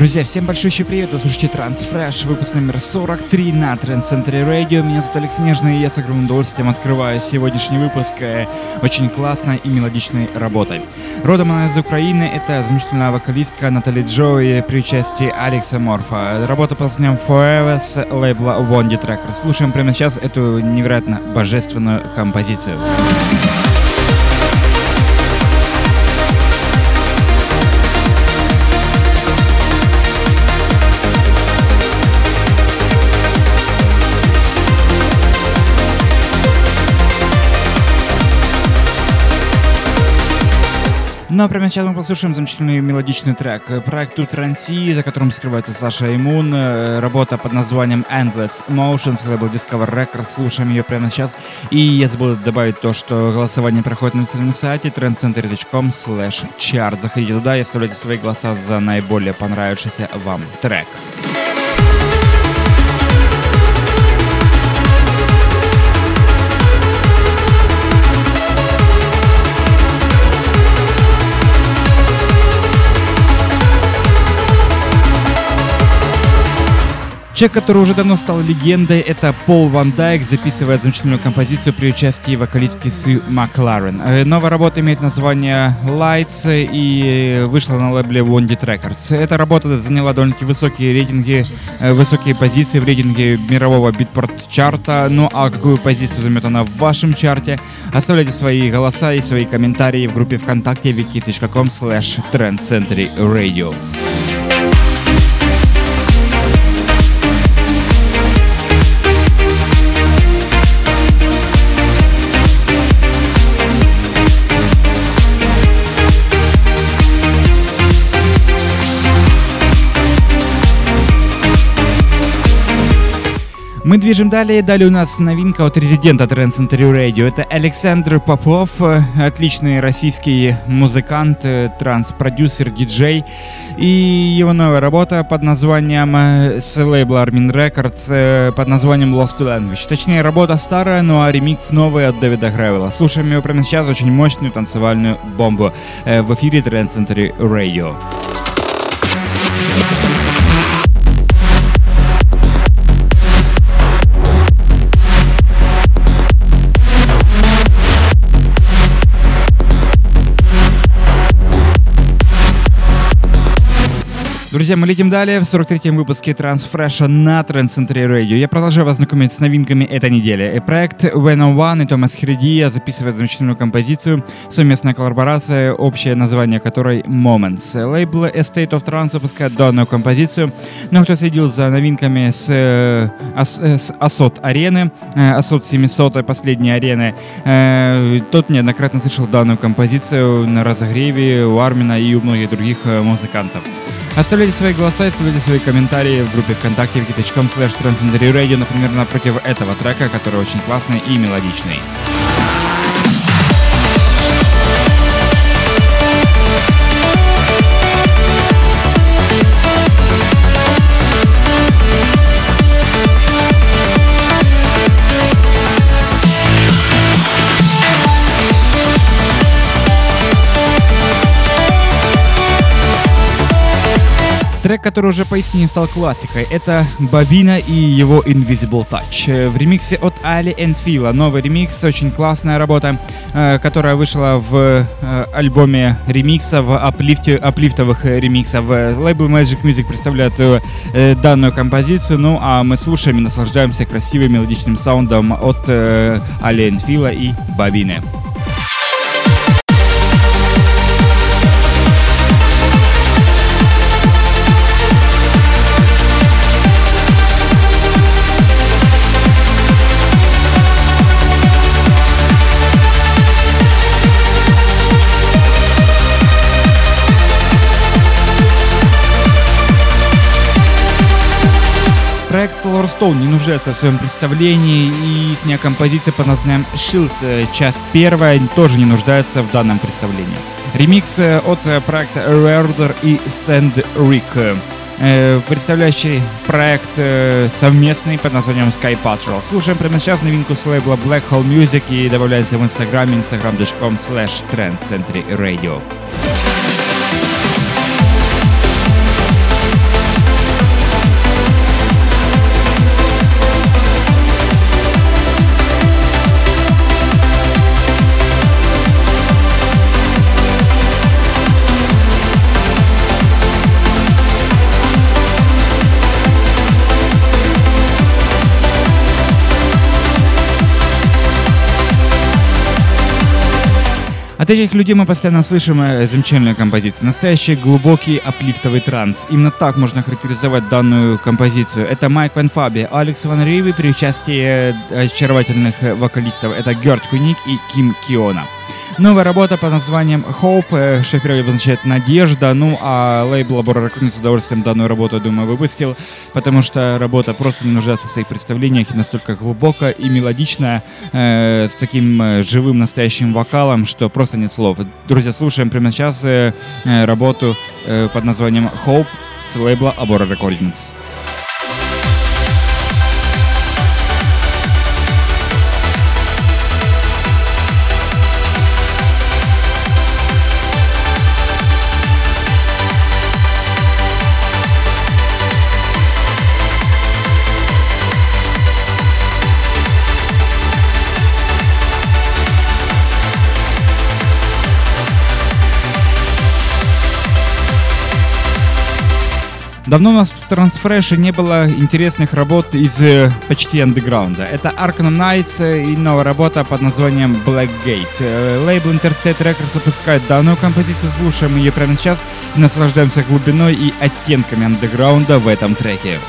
Друзья, всем большой привет, вы слушаете Transfresh, выпуск номер 43 на Trend Center Radio. Меня зовут Алекс Нежный, и я с огромным удовольствием открываю сегодняшний выпуск э, очень классной и мелодичной работой. Родом она из Украины, это замечательная вокалистка Натали Джои при участии Алекса Морфа. Работа под названием Forever с лейбла Wondi Tracker. Слушаем прямо сейчас эту невероятно божественную композицию. Ну а прямо сейчас мы послушаем замечательный мелодичный трек. Проект Тут Ранси, за которым скрывается Саша Имун. Э, работа под названием Endless Motions, лейбл Discover Records. Слушаем ее прямо сейчас. И я забыл добавить то, что голосование проходит на официальном сайте trendcenter.com slash chart. Заходите туда и оставляйте свои голоса за наиболее понравившийся вам трек. Человек, который уже давно стал легендой, это Пол Ван Дайк, записывает замечательную композицию при участии вокалистки Сью Макларен. Э, новая работа имеет название Lights и вышла на лейбле Wounded Records. Эта работа заняла довольно-таки высокие рейтинги, э, высокие позиции в рейтинге мирового битпорт-чарта. Ну а какую позицию займет она в вашем чарте? Оставляйте свои голоса и свои комментарии в группе ВКонтакте wiki.com slash trendcentury Мы движем далее. Далее у нас новинка от резидента Trend Century Radio. Это Александр Попов, отличный российский музыкант, транс-продюсер, диджей. И его новая работа под названием э, с лейбла Armin Records э, под названием Lost Language. Точнее, работа старая, ну а ремикс новый от Дэвида Гревела. Слушаем его прямо сейчас, очень мощную танцевальную бомбу э, в эфире Trend Century Radio. Друзья, мы летим далее в 43-м выпуске Трансфреша на Трансцентре Radio. Я продолжаю вас знакомить с новинками этой недели. И проект When on One и Томас Хредия записывают замечательную композицию, совместная коллаборация, общее название которой Moments. Лейбл Estate of Trance запускает данную композицию, но кто следил за новинками с, э, э с Асот арены, э, Асот 700 последней арены, тот неоднократно слышал данную композицию на разогреве у Армина и у многих других музыкантов. Оставляйте свои голоса, оставляйте свои комментарии в группе ВКонтакте wiki.com slash Radio, например, напротив этого трека, который очень классный и мелодичный. Трек, который уже поистине стал классикой, это Бабина и его Invisible Touch. В ремиксе от Али and Фила. Новый ремикс, очень классная работа, э, которая вышла в э, альбоме ремикса, в аплифте, аплифтовых ремиксов. Лейбл Magic Music представляет э, данную композицию, ну а мы слушаем и наслаждаемся красивым мелодичным саундом от Али and Фила и Бабины. Проект Solar Stone не нуждается в своем представлении, и их композиция под названием Shield, э, часть первая, тоже не нуждается в данном представлении. Ремикс э, от э, проекта Reorder и Stand Rick, представляющий проект совместный под названием Sky Patrol. Слушаем прямо сейчас новинку с лейбла Black Hole Music и добавляемся в инстаграме instagram.com slash trendcentury radio. От этих людей мы постоянно слышим э, замечательную композицию. Настоящий глубокий аплифтовый транс. Именно так можно характеризовать данную композицию. Это Майк Ван Фаби, Алекс Ван Риви при участии э, очаровательных вокалистов. Это Герт Куник и Ким Киона. Новая работа под названием Hope, э, что в переводе обозначает «надежда». Ну, а лейбл Raccoon с удовольствием данную работу, я думаю, выпустил, потому что работа просто не нуждается в своих представлениях и настолько глубокая и мелодичная, э, с таким э, живым настоящим вокалом, что просто нет слов. Друзья, слушаем прямо сейчас э, э работу э, под названием Hope с лейбла Abora Recordings. Давно у нас в Трансфреше не было интересных работ из э, почти андеграунда. Это Arkham Knights э, и новая работа под названием Blackgate. Э, лейбл Interstate Records выпускает данную композицию, слушаем ее прямо сейчас и наслаждаемся глубиной и оттенками андеграунда в этом треке.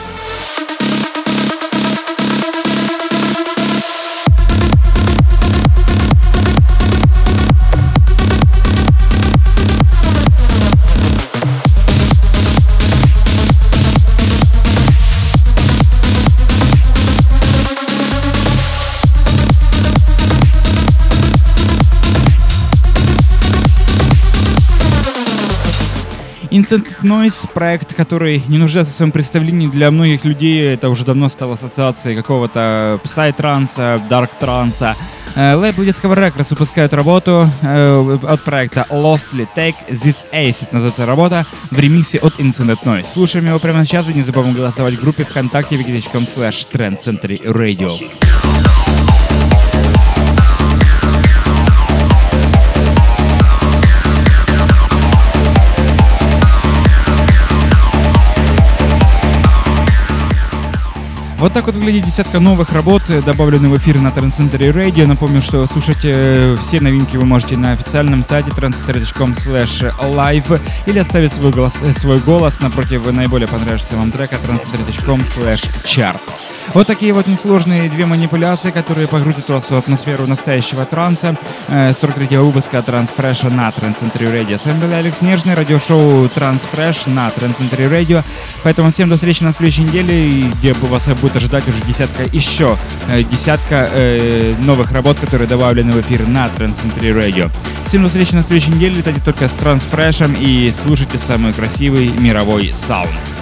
Instant Noise — проект, который не нуждается в своем представлении для многих людей. Это уже давно стало ассоциацией какого-то psy-транса, дарк-транса. Э, лейбл Discover Records выпускает работу э, от проекта Lostly Take This. Это называется работа в ремиксе от Instant Noise. Слушаем его прямо сейчас и не забываем голосовать в группе ВКонтакте wiki.com slash Trend Radio. Вот так вот выглядит десятка новых работ, э, добавленных в эфир на Трансцентре Radio. Напомню, что слушать э, все новинки вы можете на официальном сайте transcenter.com live или оставить свой голос, э, свой голос напротив наиболее понравившегося вам трека transcenter.com chart. Вот такие вот несложные две манипуляции, которые погрузят вас в атмосферу настоящего транса. 43 выпуска Трансфреша на Трансцентре Radio. С вами был Алекс Нежный, радиошоу Трансфреш на Трансцентре Radio. Поэтому всем до встречи на следующей неделе, где вас будет ожидать уже десятка, еще э, десятка э, новых работ, которые добавлены в эфир на Трансцентре Radio. Всем до встречи на следующей неделе. Летайте только с Трансфрешем и слушайте самый красивый мировой саунд.